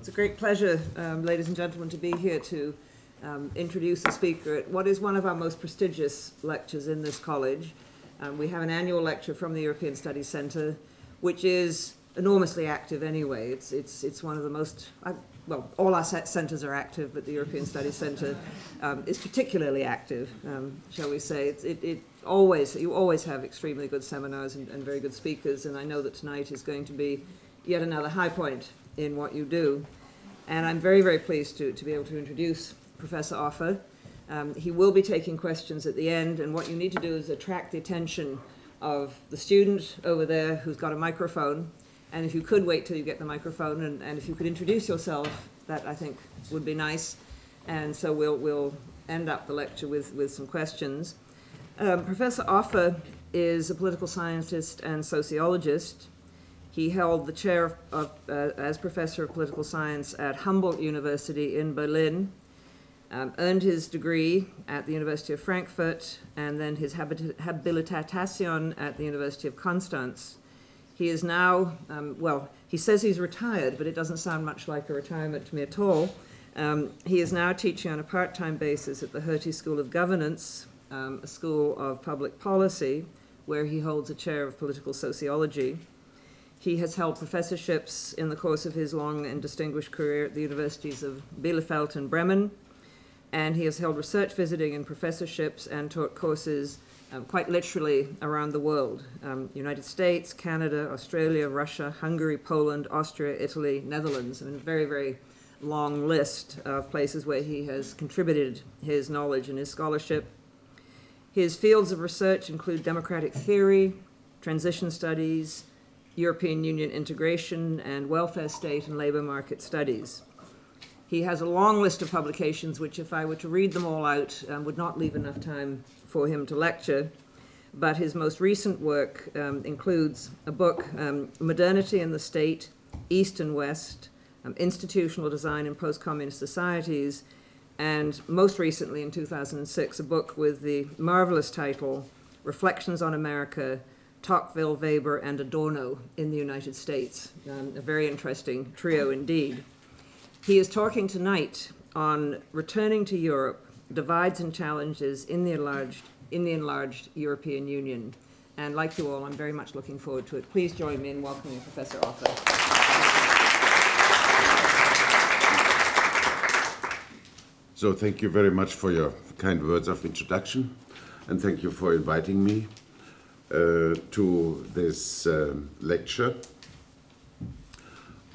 It's a great pleasure, um, ladies and gentlemen, to be here to um, introduce the speaker at what is one of our most prestigious lectures in this college. Um, we have an annual lecture from the European Studies Centre, which is enormously active anyway. It's, it's, it's one of the most, I, well, all our centres are active, but the European Studies Centre um, is particularly active, um, shall we say. It, it, it always, you always have extremely good seminars and, and very good speakers, and I know that tonight is going to be yet another high point in what you do. And I'm very, very pleased to, to be able to introduce Professor Offe. Um, he will be taking questions at the end, and what you need to do is attract the attention of the student over there who's got a microphone. And if you could wait till you get the microphone, and, and if you could introduce yourself, that I think would be nice. And so we'll, we'll end up the lecture with, with some questions. Um, Professor Offe is a political scientist and sociologist. He held the chair of, of, uh, as professor of political science at Humboldt University in Berlin, um, earned his degree at the University of Frankfurt, and then his habit- habilitation at the University of Constance. He is now, um, well, he says he's retired, but it doesn't sound much like a retirement to me at all. Um, he is now teaching on a part time basis at the Hertie School of Governance, um, a school of public policy, where he holds a chair of political sociology. He has held professorships in the course of his long and distinguished career at the universities of Bielefeld and Bremen, and he has held research visiting and professorships and taught courses um, quite literally around the world um, United States, Canada, Australia, Russia, Hungary, Poland, Austria, Italy, Netherlands, I mean, a very, very long list of places where he has contributed his knowledge and his scholarship. His fields of research include democratic theory, transition studies, European Union integration, and welfare state and labor market studies. He has a long list of publications, which, if I were to read them all out, um, would not leave enough time for him to lecture. But his most recent work um, includes a book, um, Modernity and the State, East and West, um, Institutional Design in Post Communist Societies, and most recently in 2006, a book with the marvelous title, Reflections on America Tocqueville, Weber, and Adorno in the United States. Um, a very interesting trio indeed. He is talking tonight on returning to Europe, divides and challenges in the enlarged, in the enlarged European Union. And like you all, I'm very much looking forward to it. Please join me in welcoming Professor Offe. So thank you very much for your kind words of introduction, and thank you for inviting me uh, to this um, lecture,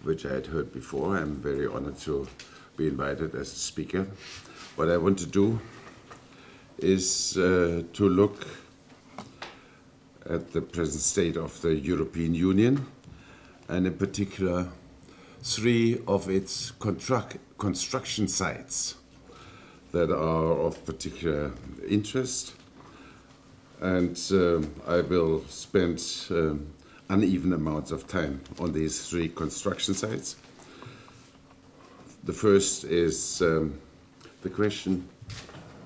which I had heard before. I'm very honored to be invited as a speaker. What I want to do is uh, to look at the present state of the European Union, and in particular, three of its construct construction sites that are of particular interest and uh, I will spend um, uneven amounts of time on these three construction sites. The first is um, the question,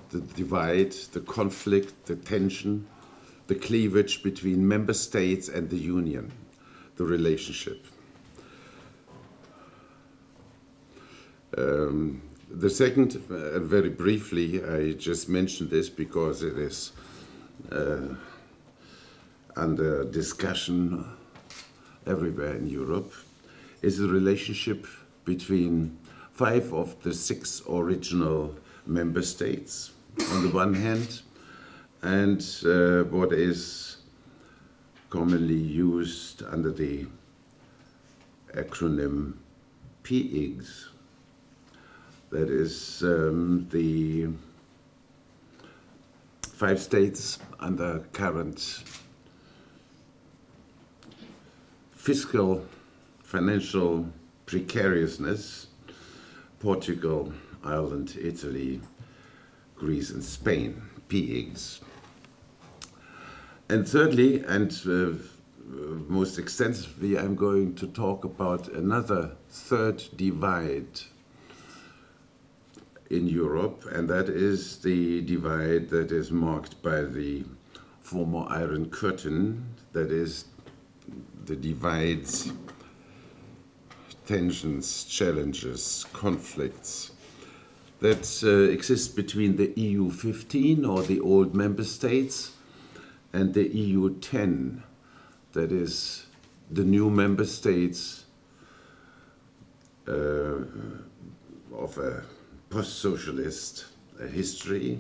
the divide, the conflict, the tension, the cleavage between member states and the union, the relationship. Um, the second, uh, very briefly, I just mentioned this because it is under discussion everywhere in Europe is the relationship between five of the six original member states on the one hand and uh, what is commonly used under the acronym PIGS. That is um, the five states under current fiscal, financial precariousness Portugal, Ireland, Italy, Greece, and Spain, PIGS. And thirdly, and uh, most extensively, I'm going to talk about another third divide in Europe, and that is the divide that is marked by the former Iron Curtain, that is the divides tensions, challenges, conflicts that uh, exist between the EU 15 or the old member states and the EU 10, that is, the new member states uh, of a post socialist history,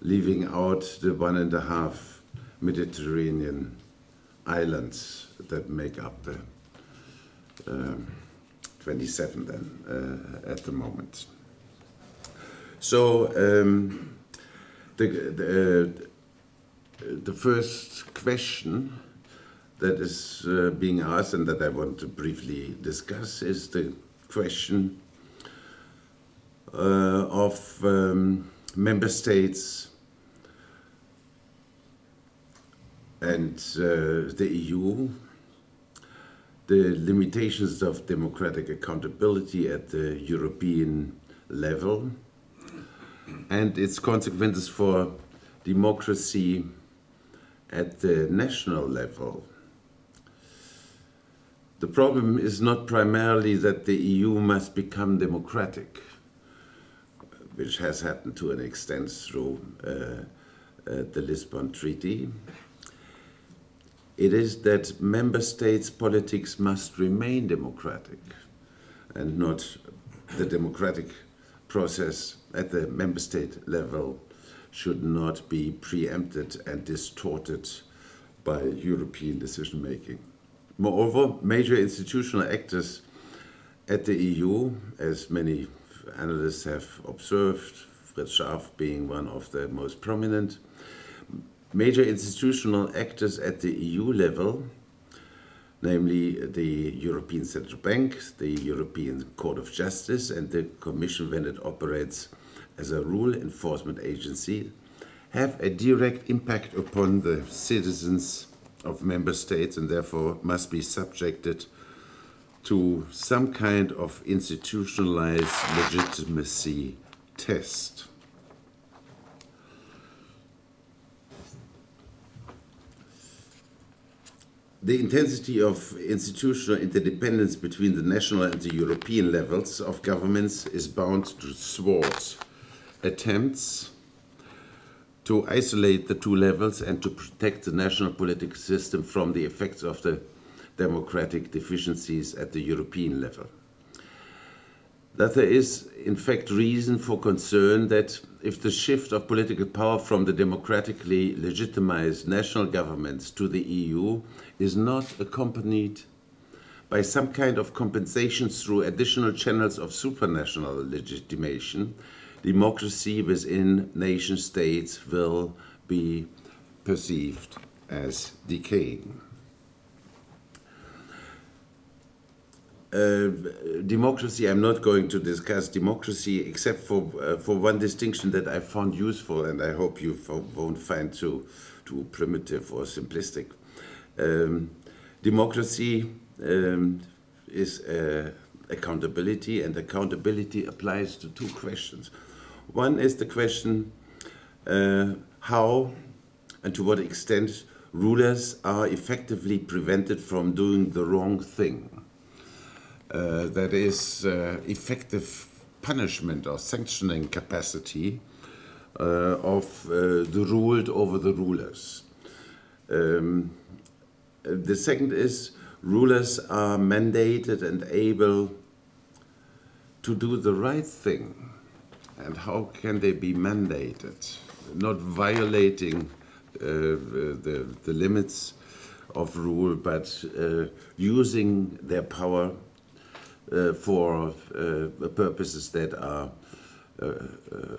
leaving out the one and a half Mediterranean islands that make up the um, 27 then uh, at the moment. So um, the, the, the first question that is uh, being asked and that I want to briefly discuss is the question uh, of um, member states and uh, the EU, the limitations of democratic accountability at the European level, and its consequences for democracy at the national level. The problem is not primarily that the EU must become democratic, which has happened to an extent through uh, uh, the Lisbon Treaty. It is that member states' politics must remain democratic and not the democratic process at the member state level should not be preempted and distorted by European decision making. Moreover, major institutional actors at the EU, as many analysts have observed, Fritz Scharpf being one of the most prominent, major institutional actors at the EU level, namely the European Central Bank, the European Court of Justice, and the Commission when it operates as a rule enforcement agency, have a direct impact upon the citizens of member states and therefore must be subjected to some kind of institutionalized legitimacy test. The intensity of institutional interdependence between the national and the European levels of governments is bound to thwart attempts to isolate the two levels and to protect the national political system from the effects of the democratic deficiencies at the European level. That there is, in fact, reason for concern that if the shift of political power from the democratically legitimized national governments to the EU is not accompanied by some kind of compensation through additional channels of supranational legitimation, democracy within nation states will be perceived as decaying. Uh, democracy, I'm not going to discuss democracy except for, uh, for one distinction that I found useful and I hope you won't find too, too primitive or simplistic. Um, democracy um, is uh, accountability, and accountability applies to two questions. One is the question uh, how and to what extent rulers are effectively prevented from doing the wrong thing. Uh, that is uh, effective punishment or sanctioning capacity uh, of uh, the ruled over the rulers. Um, the second is rulers are mandated and able to do the right thing and how can they be mandated? Not violating uh, the, the limits of rule, but uh, using their power for uh, purposes that are uh, uh,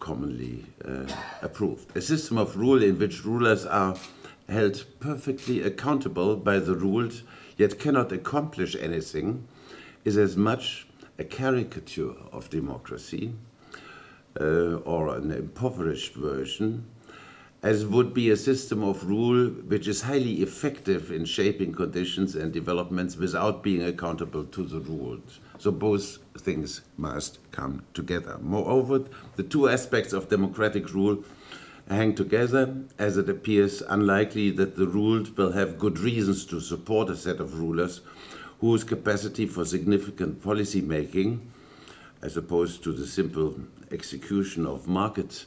commonly approved. A system of rule in which rulers are held perfectly accountable by the ruled, yet cannot accomplish anything, is as much a caricature of democracy uh, or an impoverished version, as would be a system of rule which is highly effective in shaping conditions and developments without being accountable to the ruled. So both things must come together. Moreover, the two aspects of democratic rule hang together, as it appears unlikely that the ruled will have good reasons to support a set of rulers whose capacity for significant policy making, as opposed to the simple execution of market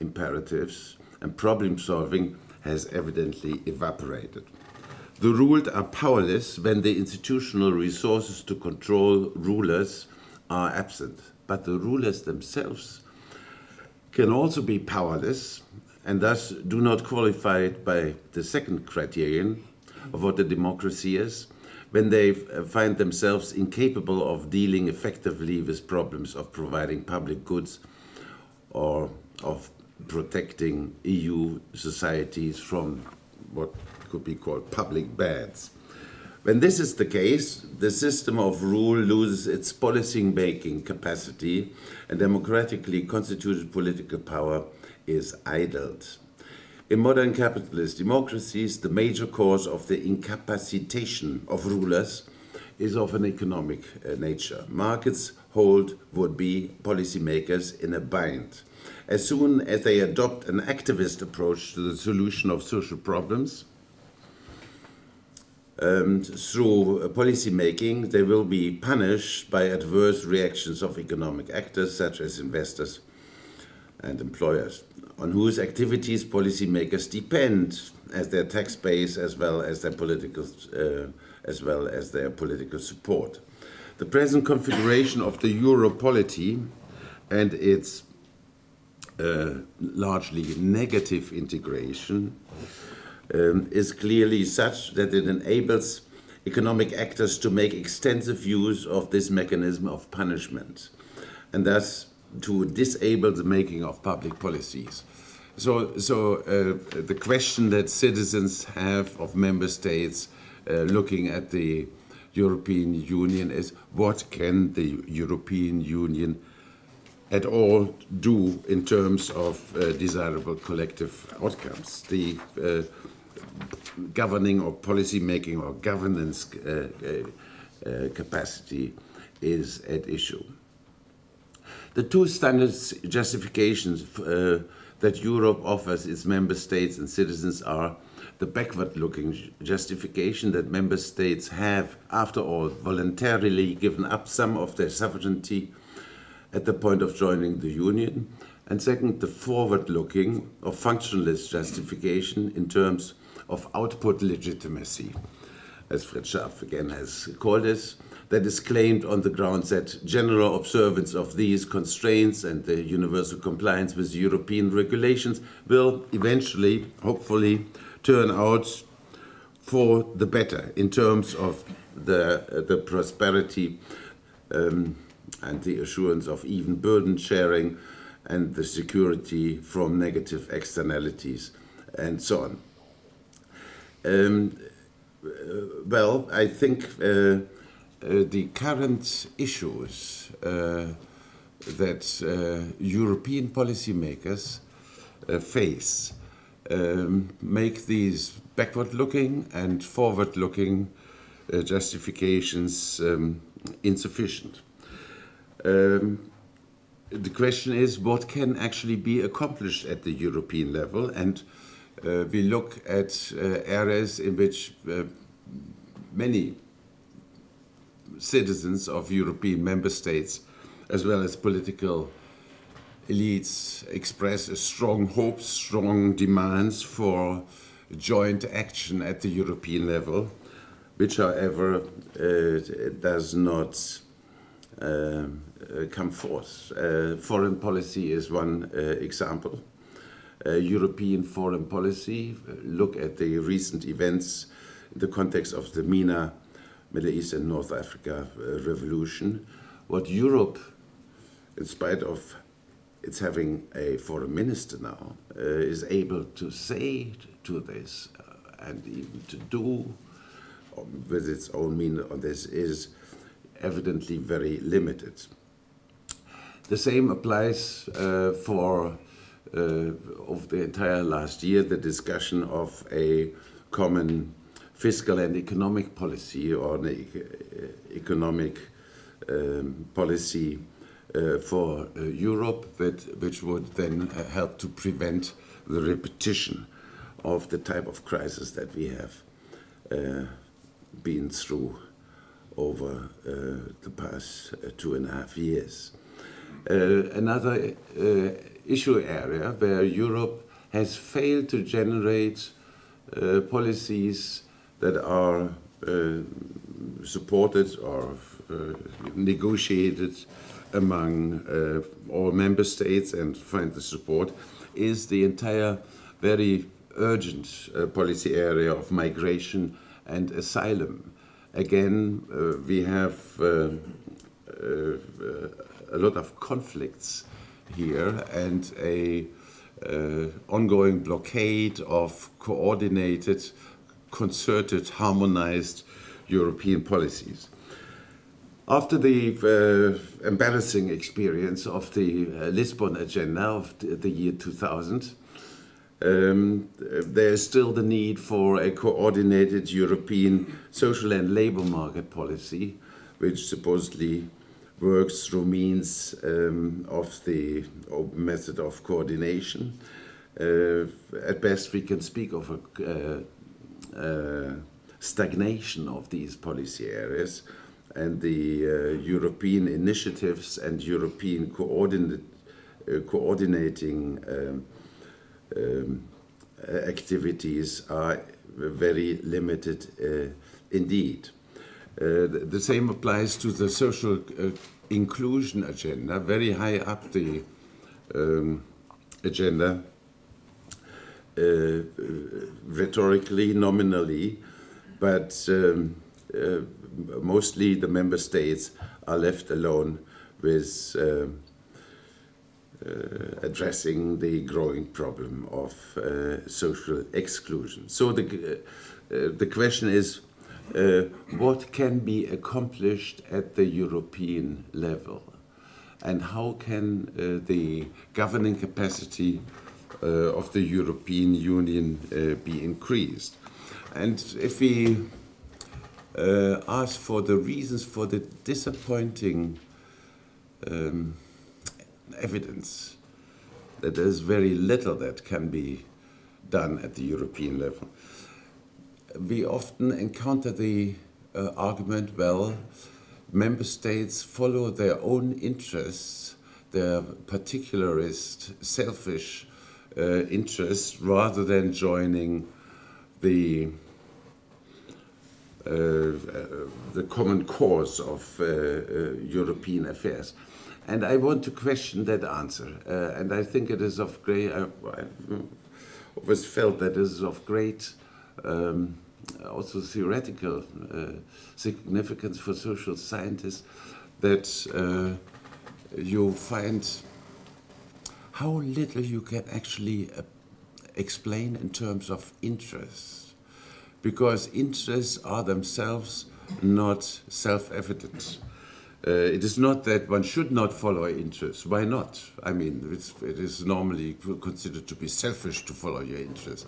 imperatives and problem solving, has evidently evaporated. The ruled are powerless when the institutional resources to control rulers are absent, but the rulers themselves can also be powerless and thus do not qualify by the second criterion of what a democracy is when they uh, find themselves incapable of dealing effectively with problems of providing public goods or of protecting EU societies from what could be called public bads. When this is the case, the system of rule loses its policy making capacity and democratically constituted political power is idled. In modern capitalist democracies, the major cause of the incapacitation of rulers is of an economic uh, nature. Markets hold would be policymakers in a bind. As soon as they adopt an activist approach to the solution of social problems, um, through policy making, they will be punished by adverse reactions of economic actors such as investors and employers, on whose activities policymakers depend as their tax base as well as their political uh, as well as their political support. The present configuration of the euro polity and its largely negative integration um, is clearly such that it enables economic actors to make extensive use of this mechanism of punishment and thus to disable the making of public policies. So, so uh, the question that citizens have of member states uh, looking at the European Union is what can the European Union at all do in terms of uh, desirable collective outcomes? The uh, governing or policy making or governance uh, uh, uh, capacity is at issue. The two standard justifications uh, that Europe offers its member states and citizens are the backward looking justification that member states have, after all, voluntarily given up some of their sovereignty at the point of joining the Union. And second, the forward looking or functionalist justification in terms of output legitimacy, as Fred Scharpf again has called it, that is claimed on the grounds that general observance of these constraints and the universal compliance with European regulations will eventually, hopefully, turn out for the better in terms of the, uh, the prosperity um, and the assurance of even burden sharing and the security from negative externalities and so on. Um, uh, well, I think uh, uh, the current issues uh, that uh, European policymakers uh, face um, make these backward looking and forward looking justifications um, insufficient. Um, the question is what can actually be accomplished at the European level? And uh, we look at uh, areas in which uh, many citizens of European member states, as well as political elites, express strong hopes, strong demands for joint action at the European level, which, however, uh, does not come forth. Uh, foreign policy is one example uh, European foreign policy, uh, look at the recent events in the context of the MENA, Middle East and North Africa uh, revolution, what Europe, in spite of its having a foreign minister now, uh, is able to say to this uh, and even to do um, with its own meaning on this is evidently very limited. The same applies uh, for uh, of the entire last year, the discussion of a common fiscal and economic policy or an e economic um, policy uh, for uh, Europe, that, which would then uh, help to prevent the repetition of the type of crisis that we have uh, been through over uh, the past uh, two and a half years. Uh, another issue area where Europe has failed to generate policies that are supported or negotiated among all member states and find the support is the entire very urgent uh, policy area of migration and asylum. Again, uh, we have uh, uh, a lot of conflicts here and a uh, ongoing blockade of coordinated, concerted, harmonized European policies. After the uh, embarrassing experience of the Lisbon agenda of the year 2000, um, there is still the need for a coordinated European social and labor market policy, which supposedly works through means um, of the method of coordination. Uh, at best, we can speak of a uh, uh, stagnation of these policy areas, and the uh, European initiatives and European coordinate, uh, coordinating um, um, activities are very limited uh, indeed. Uh, the, same applies to the social uh, inclusion agenda, very high up the um, agenda, uh, uh, rhetorically, nominally, but um, uh, mostly the member states are left alone with uh, addressing the growing problem of uh, social exclusion. So the, uh, the question is uh, what can be accomplished at the European level? And how can uh, the governing capacity uh, of the European Union uh, be increased? And if we uh, ask for the reasons for the disappointing um, evidence that there's very little that can be done at the European level. We often encounter the uh, argument well, member states follow their own interests, their particularist, selfish uh, interests, rather than joining the uh, uh, the common cause of uh, uh, European affairs. And I want to question that answer. Uh, and I think it is of great, I, I always felt that it is of great, um, also theoretical uh, significance for social scientists that uh, you find how little you can actually uh, explain in terms of interests. Because interests are themselves not self evident. Uh, it is not that one should not follow interests. Why not? I mean, it's, it is normally considered to be selfish to follow your interests.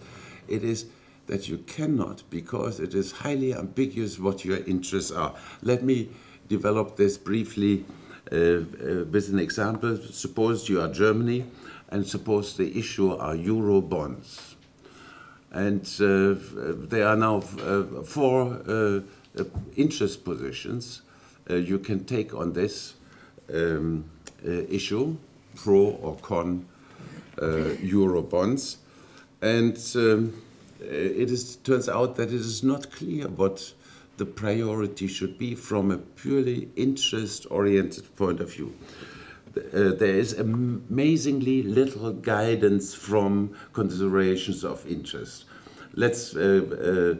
It is that you cannot because it is highly ambiguous what your interests are. Let me develop this briefly uh, uh, with an example. Suppose you are Germany and suppose the issue are euro bonds. And uh, there are now uh, four uh, interest positions you can take on this um, uh, issue, pro or con uh, euro bonds. And um, it is, turns out that it is not clear what the priority should be from a purely interest oriented point of view. Uh, there is amazingly little guidance from considerations of interest. Let's uh,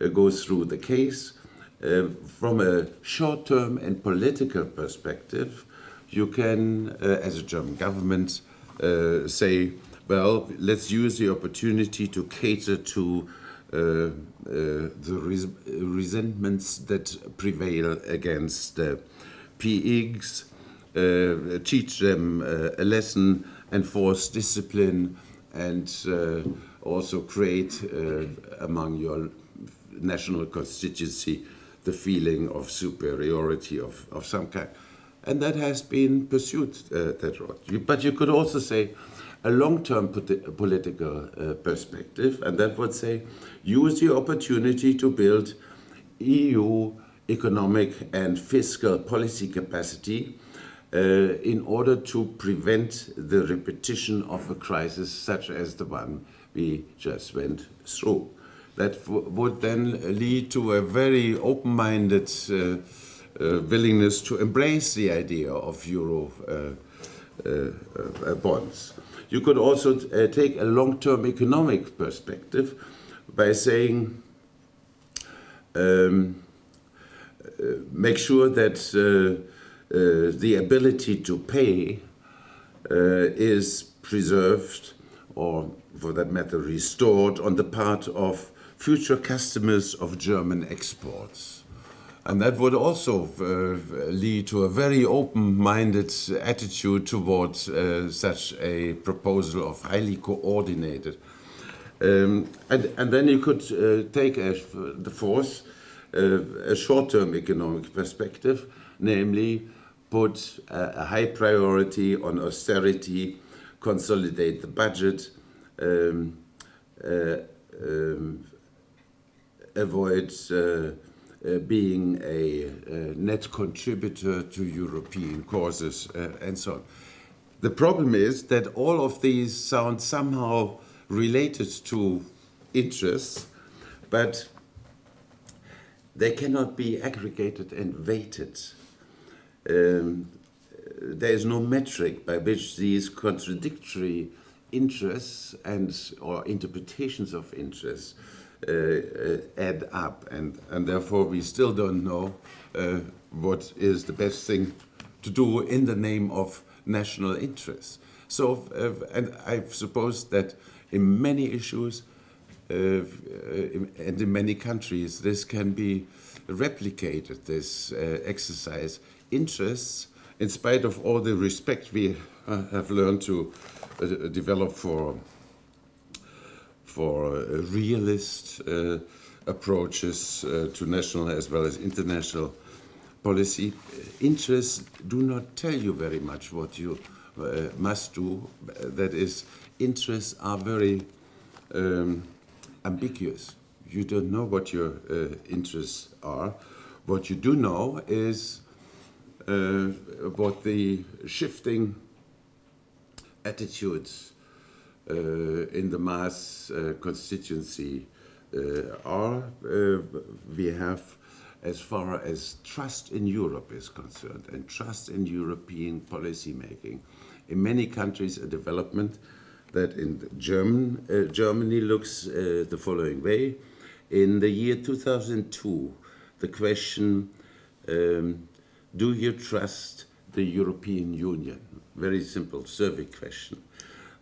uh, go through the case. Uh, from a short term and political perspective, you can, uh, as a German government, uh, say, well, let's use the opportunity to cater to uh, uh, the res resentments that prevail against PIGs, teach them a lesson, enforce discipline, and also create among your national constituency the feeling of superiority of, of some kind. And that has been pursued, uh, that road. But you could also say a long term political uh, perspective, and that would say use the opportunity to build EU economic and fiscal policy capacity uh, in order to prevent the repetition of a crisis such as the one we just went through. That would then lead to a very open minded uh, uh, willingness to embrace the idea of euro uh, uh, uh, bonds. You could also take a long term economic perspective by saying, um, make sure that the ability to pay is preserved or for that matter restored on the part of future customers of German exports. And that would also uh, lead to a very open minded attitude towards uh, such a proposal of highly coordinated. Um, and, and then you could uh, take as the fourth uh, a short term economic perspective, namely, put a, a, high priority on austerity, consolidate the budget, um, uh, um, avoid uh, uh, being a, net contributor to European causes uh, and so on. The problem is that all of these sound somehow related to interests, but they cannot be aggregated and weighted. Um, there is no metric by which these contradictory interests and or interpretations of interests Uh, uh, add up, and, and therefore we still don't know uh, what is the best thing to do in the name of national interests. So, uh, and I suppose that in many issues and in many countries, this can be replicated, this exercise. Interests, in spite of all the respect we have learned to develop for for uh, realist uh, approaches uh, to national as well as international policy. Interests do not tell you very much what you must do. That is, interests are very um, ambiguous. You don't know what your interests are. What you do know is uh, what the shifting attitudes in the mass uh, constituency uh, are. we have as far as trust in Europe is concerned and trust in European policy making. In many countries, a development that in German, uh, Germany looks uh, the following way. In the year 2002, the question, um, do you trust the European Union? Very simple survey question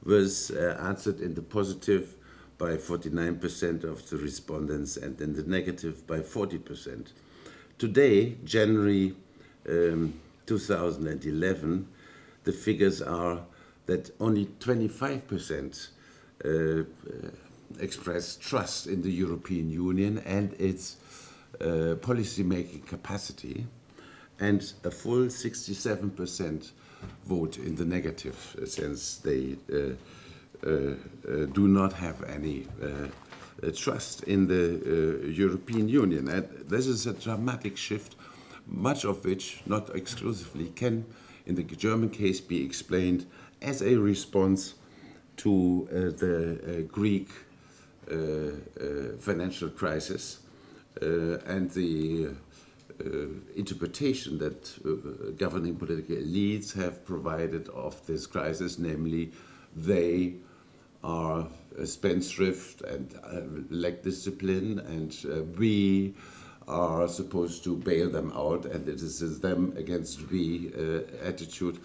was uh, answered in the positive by 49% of the respondents and in the negative by 40%. Today, January um, 2011, the figures are that only 25% uh, uh, express trust in the European Union and its uh, policy-making capacity, and a full 67% vote in the negative since they uh, uh, uh, do not have any trust in the European Union. And this is a dramatic shift, much of which, not exclusively, can, in the German case, be explained as a response to uh, the uh, Greek uh, financial crisis and the uh, interpretation that uh, governing political elites have provided of this crisis, namely, they are spendthrift and uh, lack discipline, and uh, we are supposed to bail them out, and it is them against we uh, attitude,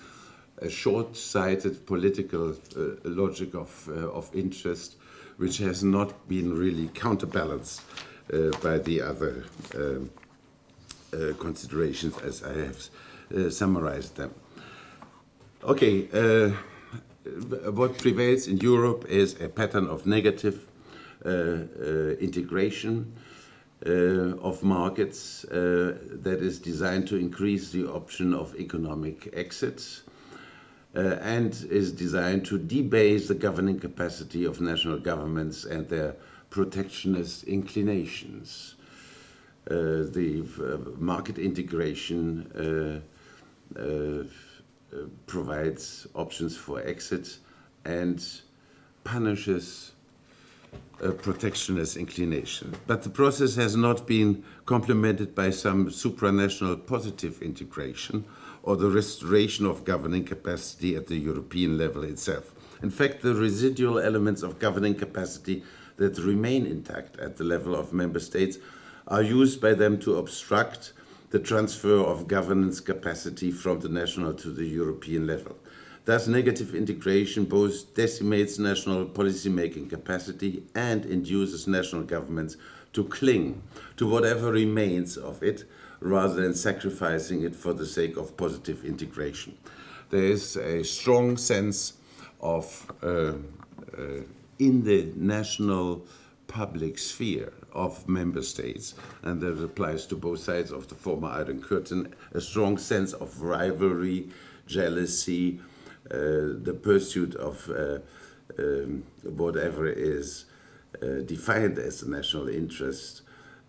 a short-sighted political uh, logic of, of interest, which has not been really counterbalanced by the other. Um, uh, considerations as I have uh, summarized them. Okay, uh, what prevails in Europe is a pattern of negative integration of markets that is designed to increase the option of economic exits. Uh, and is designed to debase the governing capacity of national governments and their protectionist inclinations. Uh, the uh, market integration uh, provides options for exit and punishes a protectionist inclination. But the process has not been complemented by some supranational positive integration or the restoration of governing capacity at the European level itself. In fact, the residual elements of governing capacity that remain intact at the level of member states are used by them to obstruct the transfer of governance capacity from the national to the European level. Thus, negative integration both decimates national policy-making capacity and induces national governments to cling to whatever remains of it rather than sacrificing it for the sake of positive integration. There is a strong sense of, uh, uh, in the national public sphere of member states, and that applies to both sides of the former Iron Curtain, a strong sense of rivalry, jealousy, uh, the pursuit of uh, um, whatever is uh, defined as a national interest,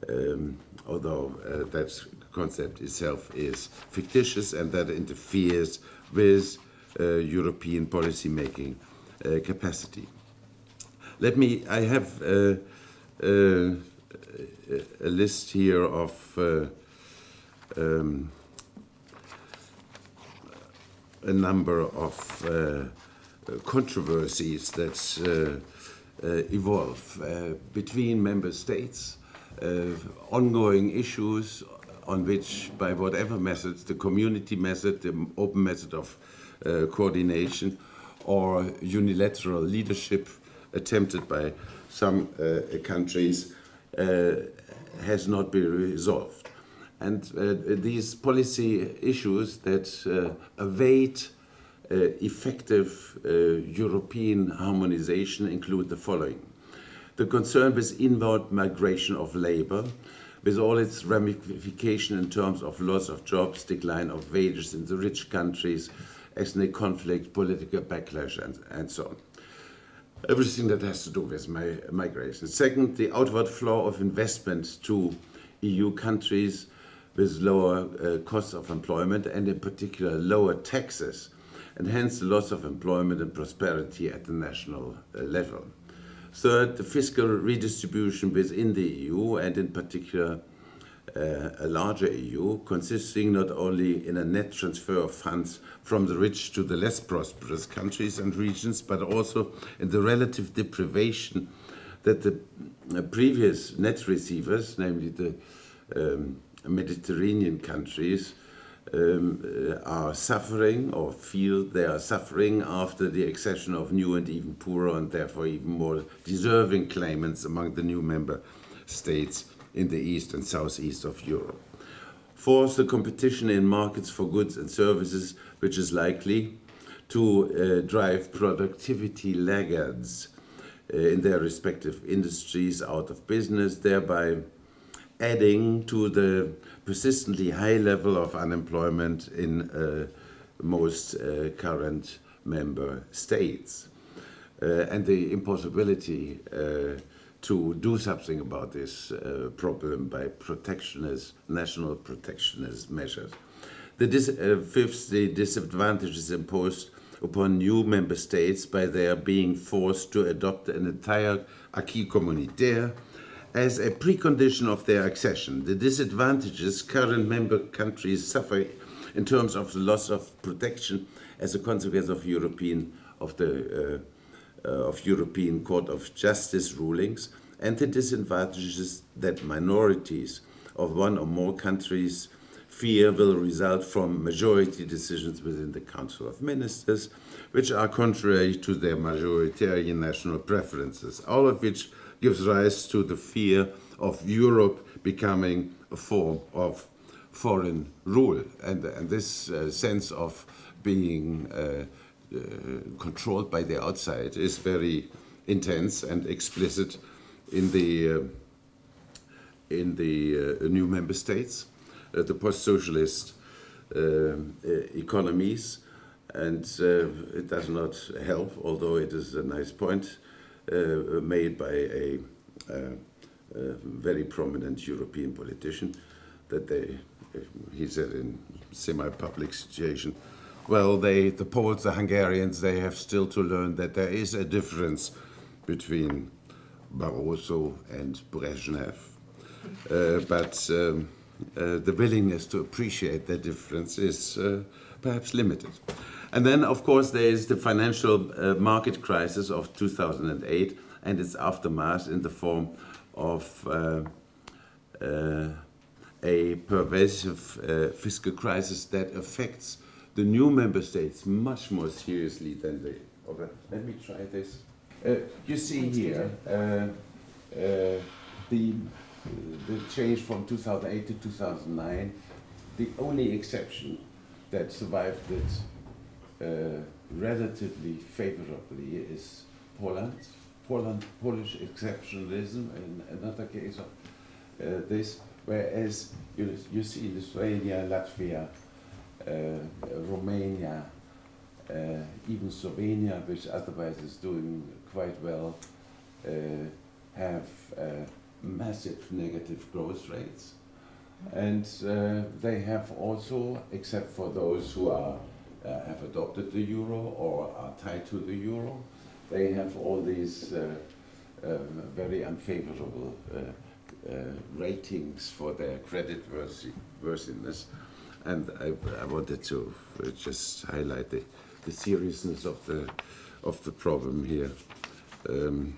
um, although uh, that concept itself is fictitious and that interferes with uh, European policy making uh, capacity. Let me, I have a list here of uh, um, a number of uh, controversies that uh, uh, evolve uh, between member states, uh, ongoing issues on which, by whatever methods, the community method, the open method of coordination, or unilateral leadership attempted by some uh, countries, uh, has not been resolved. And uh, these policy issues that await effective European harmonization include the following. The concern with inward migration of labor, with all its ramification in terms of loss of jobs, decline of wages in the rich countries, ethnic conflict, political backlash, and, and so on everything that has to do with migration. Second, the outward flow of investment to EU countries with lower uh, costs of employment and, in particular, lower taxes, and hence the loss of employment and prosperity at the national uh, level. Third, the fiscal redistribution within the EU, and in particular, uh, a larger EU, consisting not only in a net transfer of funds from the rich to the less prosperous countries and regions, but also in the relative deprivation that the uh, previous net receivers, namely the um, Mediterranean countries, um, uh, are suffering or feel they are suffering after the accession of new and even poorer and therefore even more deserving claimants among the new member states in the east and southeast of Europe. Fourth, the competition in markets for goods and services, which is likely to uh, drive productivity laggards uh, in their respective industries out of business, thereby adding to the persistently high level of unemployment in uh, most uh, current member states. Uh, and the impossibility uh, to do something about this uh, problem by protectionist, national protectionist measures. The dis uh, fifth, the disadvantages imposed upon new member states by their being forced to adopt an entire acquis communautaire as a precondition of their accession. The disadvantages current member countries suffer in terms of the loss of protection as a consequence of European of the uh, of European Court of Justice rulings and the disadvantages that minorities of one or more countries fear will result from majority decisions within the Council of Ministers, which are contrary to their majoritarian national preferences, all of which gives rise to the fear of Europe becoming a form of foreign rule. And, and this uh, sense of being uh, uh, controlled by the outside is very intense and explicit in the uh, in the uh, new member states, uh, the post-socialist uh, economies, and it does not help, although it is a nice point made by a a very prominent European politician, that they, he said in semi-public situation, well, they, the Poles, the Hungarians, they have still to learn that there is a difference between Barroso and Brezhnev. Uh, but um, uh, the willingness to appreciate that difference is uh, perhaps limited. And then, of course, there is the financial uh, market crisis of 2008 and its aftermath in the form of uh, uh, a pervasive fiscal crisis that affects the new member states much more seriously than the other. Let me try this. Uh, you see here uh, uh, the, the change from 2008 to 2009. The only exception that survived it uh, relatively favorably is Poland. Poland, Polish exceptionalism, in another case of uh, this, whereas you, you see Lithuania, Latvia, Romania, uh, even Slovenia, which otherwise is doing quite well, uh, have uh, massive negative growth rates. And uh, they have also, except for those who are, uh, have adopted the euro or are tied to the euro, they have all these uh, uh, very unfavorable uh, uh, ratings for their credit worthiness. And I, I wanted to uh, just highlight the, the seriousness of the, of the problem here. Um,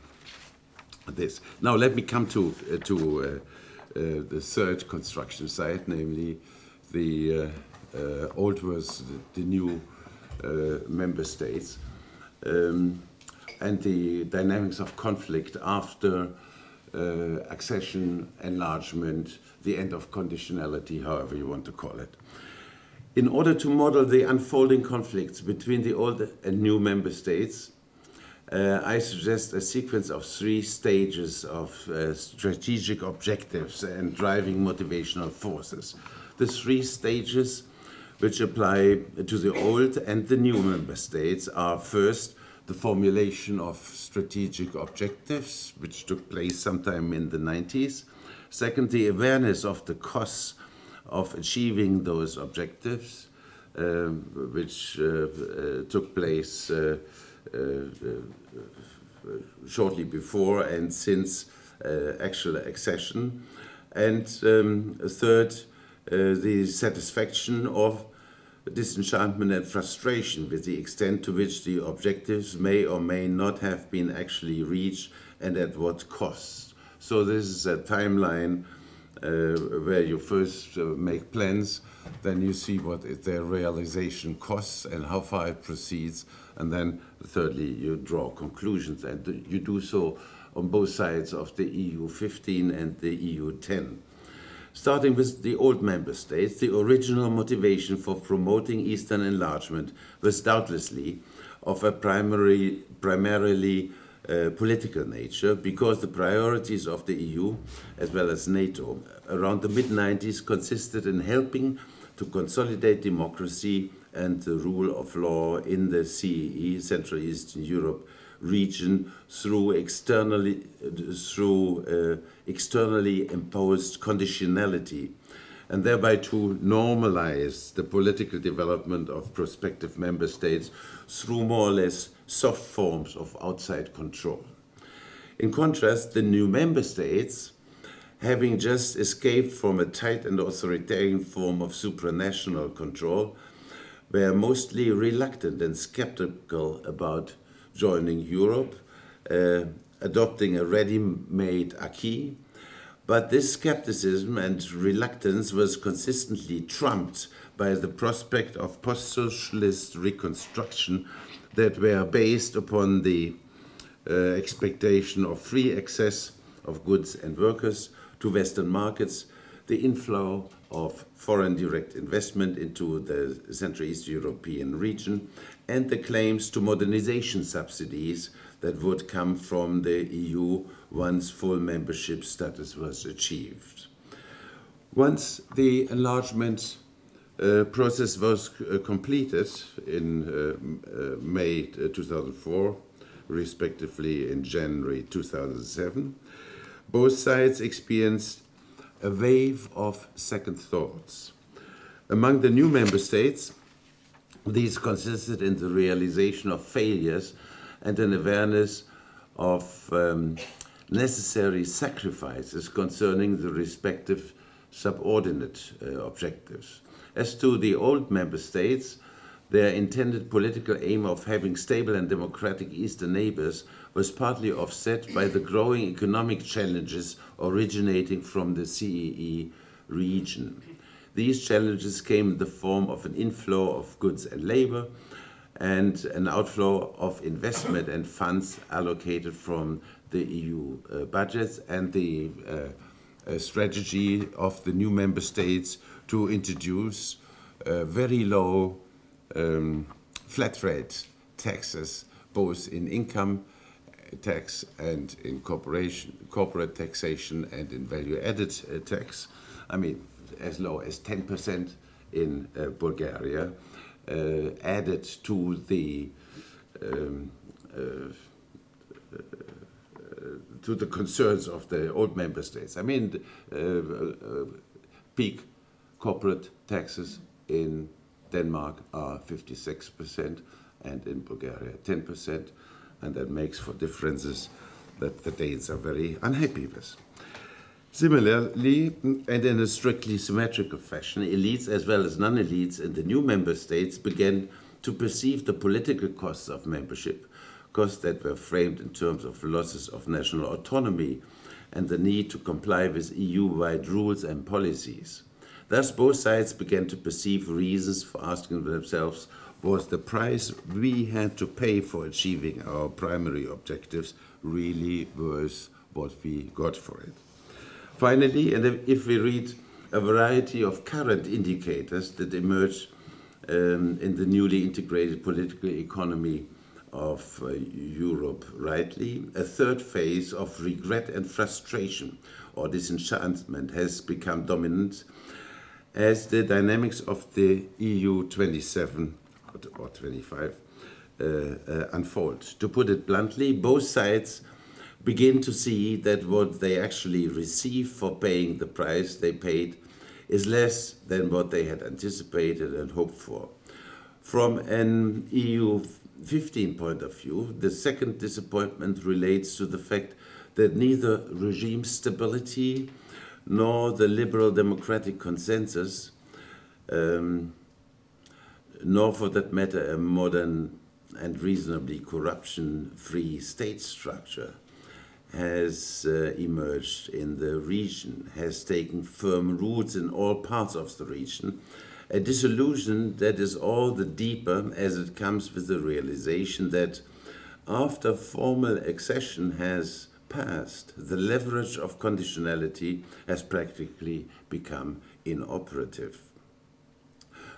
this. Now let me come to, uh, to uh, uh, the third construction site, namely the uh, uh, old versus the, new member states, um, and the dynamics of conflict after uh, accession, enlargement, the end of conditionality, however you want to call it. In order to model the unfolding conflicts between the old and new member states, uh, I suggest a sequence of three stages of uh, strategic objectives and driving motivational forces. The three stages which apply to the old and the new member states are first, the formulation of strategic objectives, which took place sometime in the 90s. Second, the awareness of the costs of achieving those objectives, um, which uh, uh, took place uh, uh, uh, shortly before and since uh, actual accession. And um, third, the satisfaction of disenchantment and frustration with the extent to which the objectives may or may not have been actually reached and at what cost. So this is a timeline uh, where you first uh, make plans, then you see what their realization costs and how far it proceeds, and then thirdly you draw conclusions, and you do so on both sides of the EU 15 and the EU 10. Starting with the old member states, the original motivation for promoting Eastern enlargement was doubtlessly of a primary, primarily uh, political nature because the priorities of the EU as well as NATO around the mid 90s consisted in helping to consolidate democracy and the rule of law in the CEE, Central Eastern Europe region, through externally, through, uh, externally imposed conditionality, and thereby to normalize the political development of prospective member states through more or less soft forms of outside control. In contrast, the new member states, having just escaped from a tight and authoritarian form of supranational control, were mostly reluctant and skeptical about joining Europe, uh, adopting a ready made acquis. But this skepticism and reluctance was consistently trumped by the prospect of post socialist reconstruction that were based upon the uh, expectation of free access of goods and workers to Western markets, the inflow of foreign direct investment into the Central East European region, and the claims to modernization subsidies that would come from the EU once full membership status was achieved. Once the enlargement uh, process was uh, completed in uh, uh May uh, 2004, respectively in January 2007, both sides experienced a wave of second thoughts. Among the new member states, these consisted in the realization of failures and an awareness of um, necessary sacrifices concerning the respective subordinate uh, objectives. As to the old member states, their intended political aim of having stable and democratic eastern neighbors was partly offset by the growing economic challenges originating from the CEE region. These challenges came in the form of an inflow of goods and labor and an outflow of investment and funds allocated from the EU uh, budgets and the uh, uh, strategy of the new member states to introduce uh, very low um, flat rate taxes, both in income tax and in corporation, corporate taxation and in value added uh, tax. I mean, as low as 10% in uh, Bulgaria, uh, added to the um, uh, to the concerns of the old member states. I mean, uh, uh, peak corporate taxes in Denmark are 56% and in Bulgaria 10%, and that makes for differences that the Danes are very unhappy with. Similarly, and in a strictly symmetrical fashion, elites as well as non elites in the new member states began to perceive the political costs of membership, costs that were framed in terms of losses of national autonomy and the need to comply with EU wide rules and policies. Thus, both sides began to perceive reasons for asking themselves was the price we had to pay for achieving our primary objectives really worth what we got for it? Finally, and if we read a variety of current indicators that emerge um, in the newly integrated political economy of uh, Europe rightly, a third phase of regret and frustration or disenchantment has become dominant as the dynamics of the EU 27 or 25 uh, uh, unfold. To put it bluntly, both sides begin to see that what they actually receive for paying the price they paid is less than what they had anticipated and hoped for. From an EU 15 point of view, the second disappointment relates to the fact that neither regime stability nor the liberal democratic consensus, um, nor for that matter a modern and reasonably corruption free state structure has uh, emerged in the region, has taken firm roots in all parts of the region, a disillusion that is all the deeper as it comes with the realization that after formal accession has passed, the leverage of conditionality has practically become inoperative.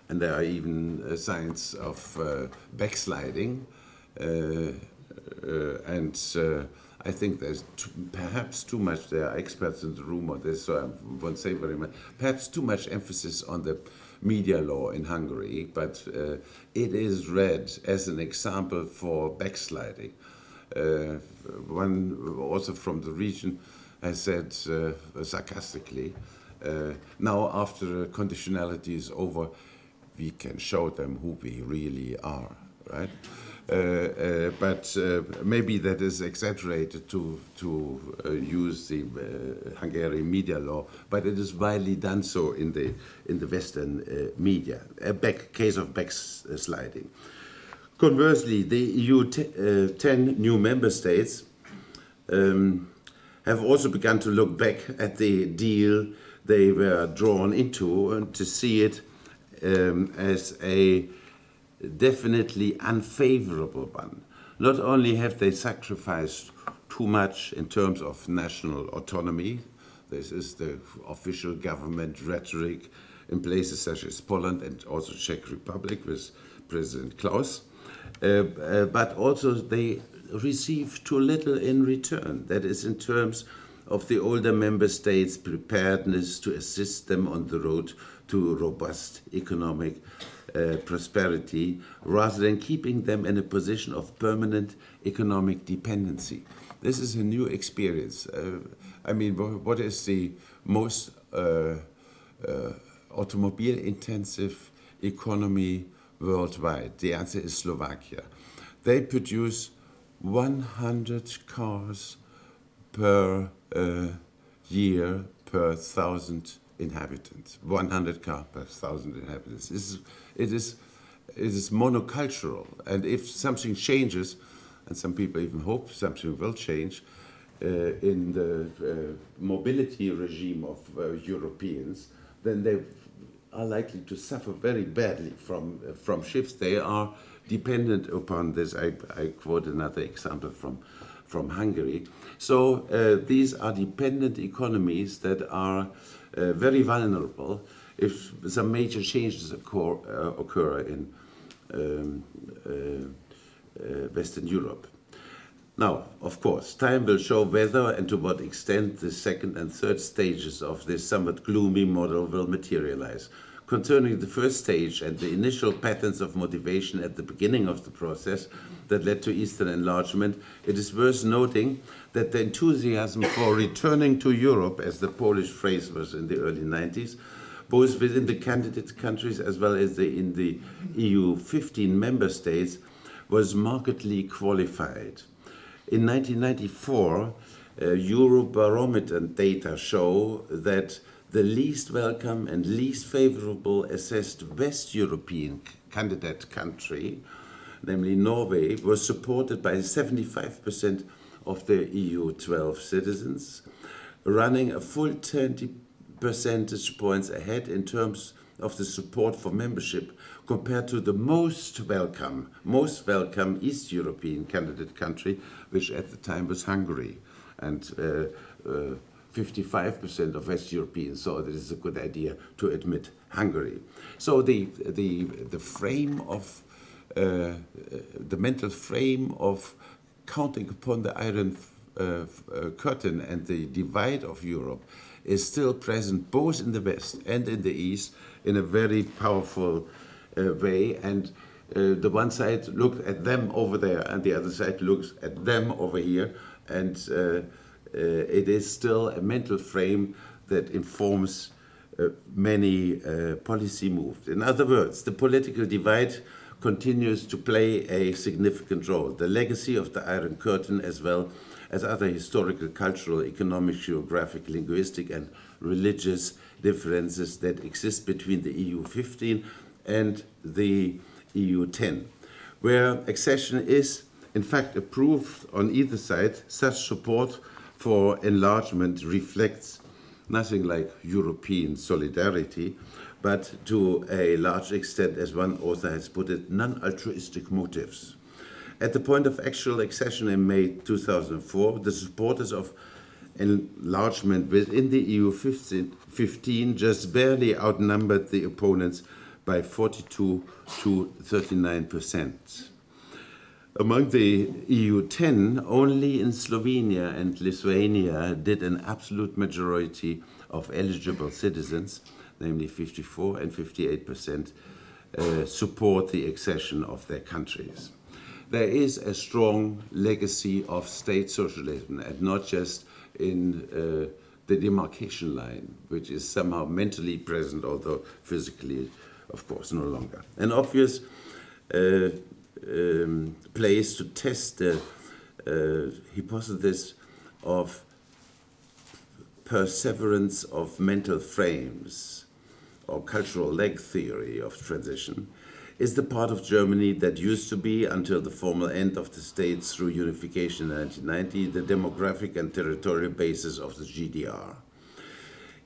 And there are even uh, signs of uh, backsliding uh, uh and uh, I think there's too, perhaps too much, there are experts in the room on this, so I won't say very much, perhaps too much emphasis on the media law in Hungary, but uh, it is read as an example for backsliding. Uh, one also from the region has said uh, sarcastically, uh, now after the conditionality is over, we can show them who we really are, right? Uh, uh, but uh, maybe that is exaggerated to, to use the Hungarian media law, but it is widely done so in the, in the Western media. A back, case of backsliding. Conversely, the EU 10 new member states um, have also begun to look back at the deal they were drawn into and to see it um, as a definitely unfavorable one. Not only have they sacrificed too much in terms of national autonomy, this is the official government rhetoric in places such as Poland and also Czech Republic with President Klaus, uh, uh, but also they receive too little in return. That is in terms of the older member states' preparedness to assist them on the road to robust economic uh, prosperity rather than keeping them in a position of permanent economic dependency. this is a new experience. Uh, I mean, what is the most uh, uh, automobile intensive economy worldwide? The answer is Slovakia. They produce 100 cars per uh, year per thousand inhabitants. 100 car per thousand inhabitants. This is, it is it is monocultural, and if something changes, and some people even hope something will change uh, in the uh, mobility regime of uh, Europeans, then they are likely to suffer very badly from uh, from shifts. They are dependent upon this. I, I quote another example from from Hungary. So uh, these are dependent economies that are uh, very vulnerable if some major changes occur, uh, occur in um, uh, uh, Western Europe. Now, of course, time will show whether and to what extent the second and third stages of this somewhat gloomy model will materialize. Concerning the first stage and the initial patterns of motivation at the beginning of the process that led to Eastern enlargement, it is worth noting that the enthusiasm for returning to Europe, as the Polish phrase was in the early 90s, both within the candidate countries as well as the, in the EU 15 member states, was markedly qualified. In 1994, uh, Eurobarometer data show that the least welcome and least favorable assessed West European candidate country, namely Norway, was supported by 75% of the EU 12 citizens, running a full 20 percentage points ahead in terms of the support for membership compared to the most welcome, most welcome East European candidate country, which at the time was Hungary. And uh, uh, 55% of West Europeans thought it is a good idea to admit Hungary. So the, the, the frame of, uh, the mental frame of counting upon the Iron uh, uh, Curtain and the divide of Europe is still present both in the West and in the East in a very powerful uh, way. And uh, the one side looked at them over there, and the other side looks at them over here. And uh, uh, it is still a mental frame that informs uh, many uh, policy moves. In other words, the political divide continues to play a significant role. The legacy of the Iron Curtain, as well as other historical, cultural, economic, geographic, linguistic, and religious differences that exist between the EU 15 and the EU 10, where accession is in fact approved on either side, such support for enlargement reflects nothing like European solidarity, but to a large extent, as one author has put it, non altruistic motives. At the point of actual accession in May 2004, the supporters of enlargement within the EU 15, 15 just barely outnumbered the opponents by 42 to 39 percent. Among the EU 10, only in Slovenia and Lithuania did an absolute majority of eligible citizens, namely 54 and 58 percent, uh, support the accession of their countries. There is a strong legacy of state socialism, and not just in uh, the demarcation line, which is somehow mentally present, although physically, of course, no longer. An obvious uh, um, place to test the uh, hypothesis of perseverance of mental frames or cultural lag theory of transition is the part of Germany that used to be, until the formal end of the state through unification in 1990, the demographic and territorial basis of the GDR.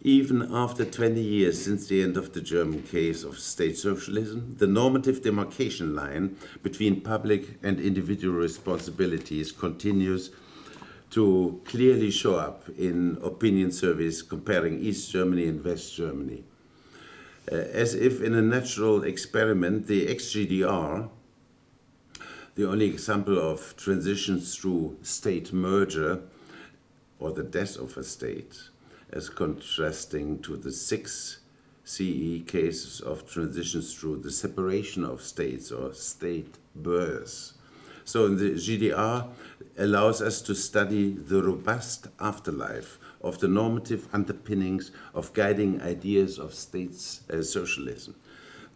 Even after 20 years since the end of the German case of state socialism, the normative demarcation line between public and individual responsibilities continues to clearly show up in opinion surveys comparing East Germany and West Germany. Uh, as if in a natural experiment, the ex-GDR, the only example of transitions through state merger or the death of a state, as contrasting to the six CE cases of transitions through the separation of states or state births. So the GDR, allows us to study the robust afterlife of the normative underpinnings of guiding ideas of states uh, socialism,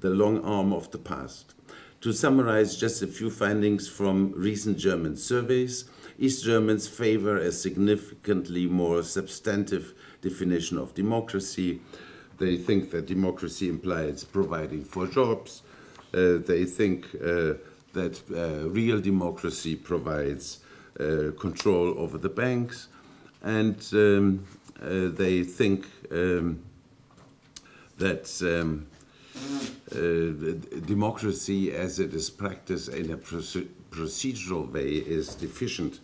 the long arm of the past. To summarize just a few findings from recent German surveys, East Germans favor a significantly more substantive definition of democracy. They think that democracy implies providing for jobs. Uh, they think uh, that uh, real democracy provides uh, control over the banks. And um, uh, they think um, that um, uh, democracy as it is practiced in a proce- procedural way is deficient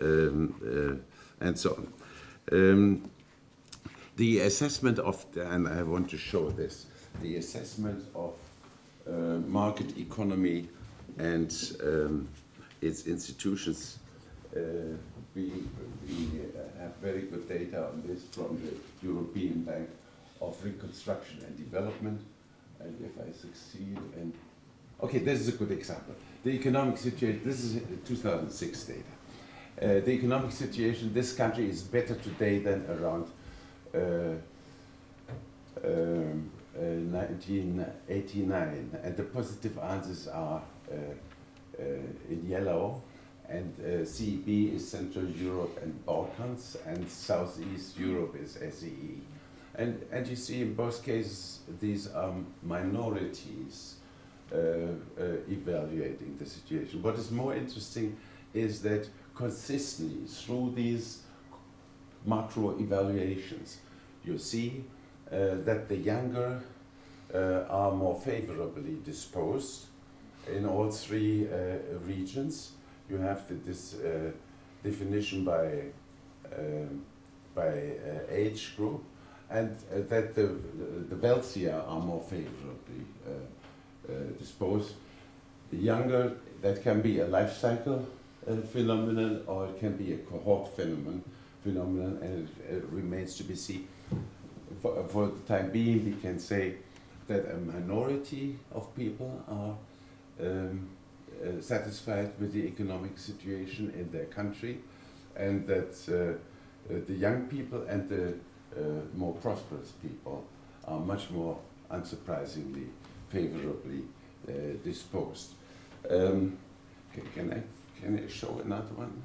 um, and so on. The assessment of, and I want to show this, the assessment of uh, market economy and um, its institutions. Uh, we, we have very good data on this from the European Bank of Reconstruction and Development. And if I succeed, and okay, this is a good example. The economic situation, this is 2006 data. Uh, the economic situation, this country is better today than around 1989. And the positive answers are uh, uh, in yellow. And uh, CEB is Central Europe and Balkans, and Southeast Europe is SEE. And, and you see in both cases, these are minorities uh, uh, evaluating the situation. What is more interesting is that consistently through these macro evaluations, you see uh, that the younger uh, are more favorably disposed in all three uh, regions. You have the, this uh, definition by, um, by uh, age group, and uh, that the, the wealthier are more favorably uh, uh, disposed. The younger, that can be a life cycle uh, phenomenon or it can be a cohort phenomenon, phenomenon and it, it remains to be seen. For, for the time being, we can say that a minority of people are um, uh, satisfied with the economic situation in their country, and that uh, uh, the young people and the uh, more prosperous people are much more unsurprisingly favorably uh, disposed. Um, can, can I can I show another one?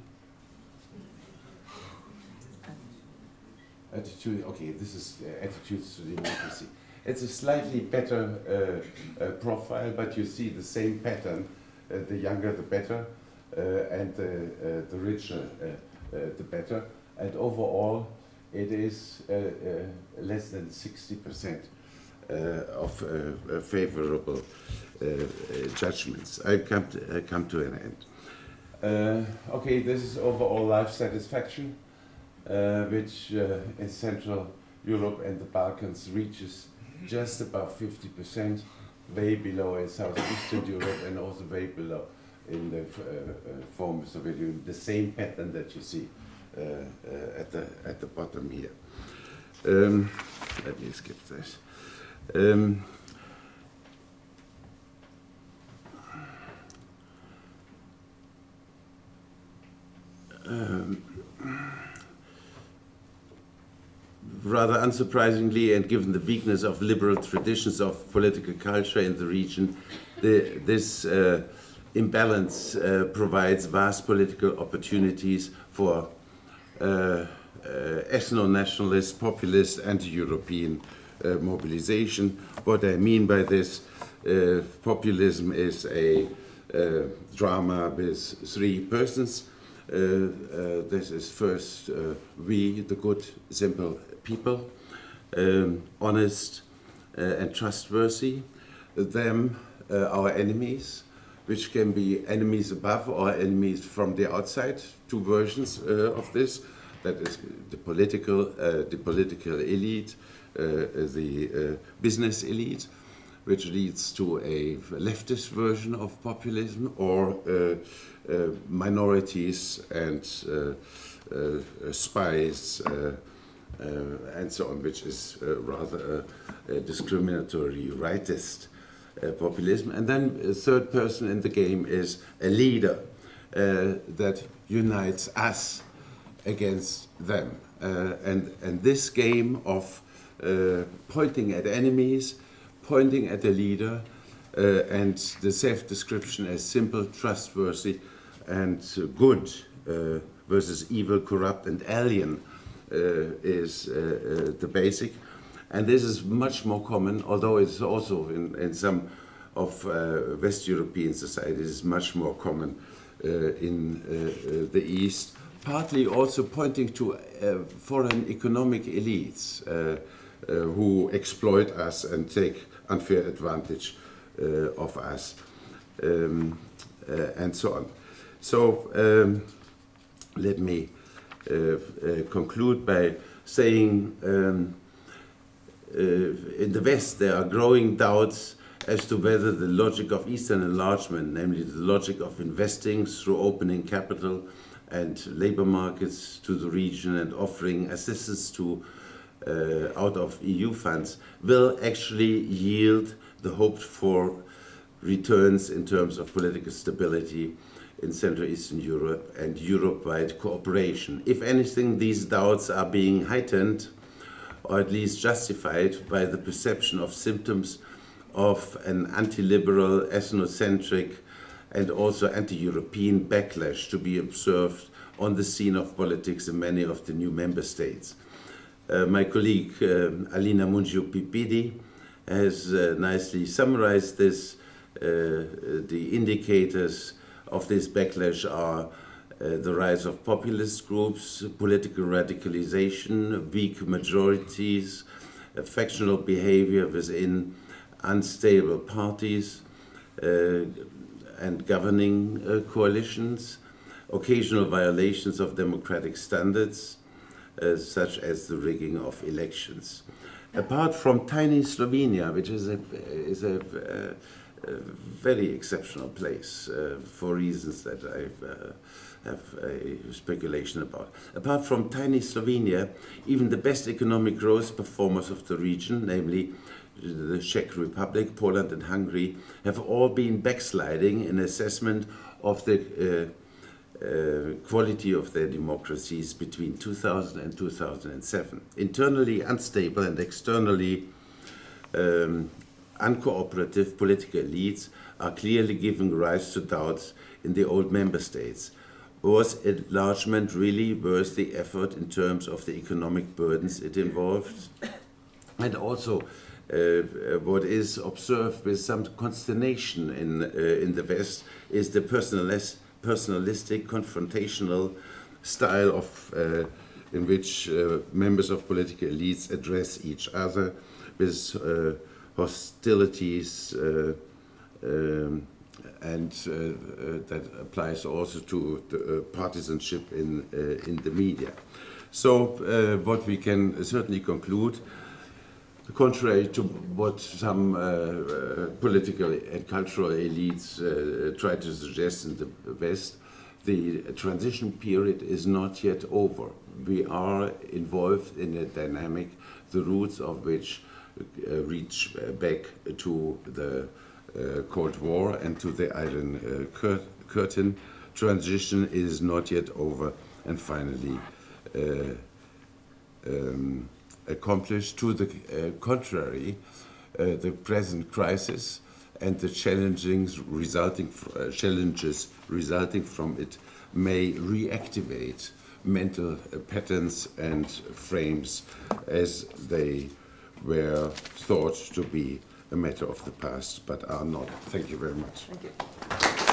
Attitude. Okay, this is uh, attitudes to democracy. It's a slightly better uh, uh, profile, but you see the same pattern. Uh, the younger, the better, uh, and the, uh, the richer, the better. And overall, it is less than 60% of favorable judgments. I come to, I come to an end. okay, this is overall life satisfaction, which in Central Europe and the Balkans reaches just above 50%, way below in southeastern Europe and also way below in the uh, uh, former Soviet Union. The same pattern that you see uh, uh, at, the, at the bottom here. Um, let me skip this. Um, um, rather unsurprisingly, and given the weakness of liberal traditions of political culture in the region, the, this uh, imbalance uh, provides vast political opportunities for uh, uh ethno-nationalist, populist, anti-European uh, mobilization. What I mean by this, uh, populism is a drama with three persons. This is first we, the good, simple people, um, honest uh, and trustworthy. Them, uh, our enemies, which can be enemies above or enemies from the outside. Two versions uh, of this. That is the political, uh, the political elite, uh, the uh, business elite, which leads to a leftist version of populism, or minorities and spies. Uh, and so on, which is uh, rather a, a, discriminatory rightist uh, populism. And then a third person in the game is a leader, uh, that unites us against them. Uh, and, and this game of uh, pointing at enemies, pointing at the leader, uh, and the self description as simple, trustworthy, and good uh, versus evil, corrupt, and alien uh, is uh, uh, the basic. And this is much more common, although it's also in, in some of uh, West European societies, much more common in the East, partly also pointing to foreign economic elites who exploit us and take unfair advantage uh, of us, um, uh, and so on. So um, let me uh, conclude by saying um, in the West there are growing doubts as to whether the logic of Eastern enlargement, namely the logic of investing through opening capital and labor markets to the region and offering assistance to Uh, out of EU funds, will actually yield the hoped for returns in terms of political stability in Central Eastern Europe and Europe wide cooperation. If anything, these doubts are being heightened or at least justified by the perception of symptoms of an anti liberal, ethnocentric, and also anti European backlash to be observed on the scene of politics in many of the new member states. Uh, my colleague um, Alina Mungiu Pippidi has uh, nicely summarized this. Uh, the indicators of this backlash are uh, the rise of populist groups, political radicalization, weak majorities, factional behavior within unstable parties uh, and governing coalitions, occasional violations of democratic standards, such as the rigging of elections. Apart from tiny Slovenia, which is a, is a, uh, a very exceptional place uh, for reasons that I uh, have a speculation about. Apart from tiny Slovenia, even the best economic growth performers of the region, namely the Czech Republic, Poland, and Hungary, have all been backsliding in assessment of the uh, uh, quality of their democracies between 2000 and 2007. Internally unstable and externally um, uncooperative political elites are clearly giving rise to doubts in the old member states. Was enlargement really worth the effort in terms of the economic burdens it involved? And also, uh, what is observed with some consternation in, uh, in the West is the personalis- personalistic, confrontational style of, uh, in which uh, members of political elites address each other with uh, hostilities. Uh, um, and uh, uh, that applies also to uh, partisanship in, in the media. So, what we can certainly conclude contrary to what some uh, uh, political and cultural elites uh, try to suggest in the West, the transition period is not yet over. We are involved in a dynamic, the roots of which reach back to the Cold War and to the Iron cur- Curtain. Transition is not yet over, and finally. Um, accomplished. To the uh, contrary, uh, the present crisis and the challengings resulting uh, challenges resulting from it may reactivate mental patterns and frames as they were thought to be a matter of the past, but are not. Thank you very much.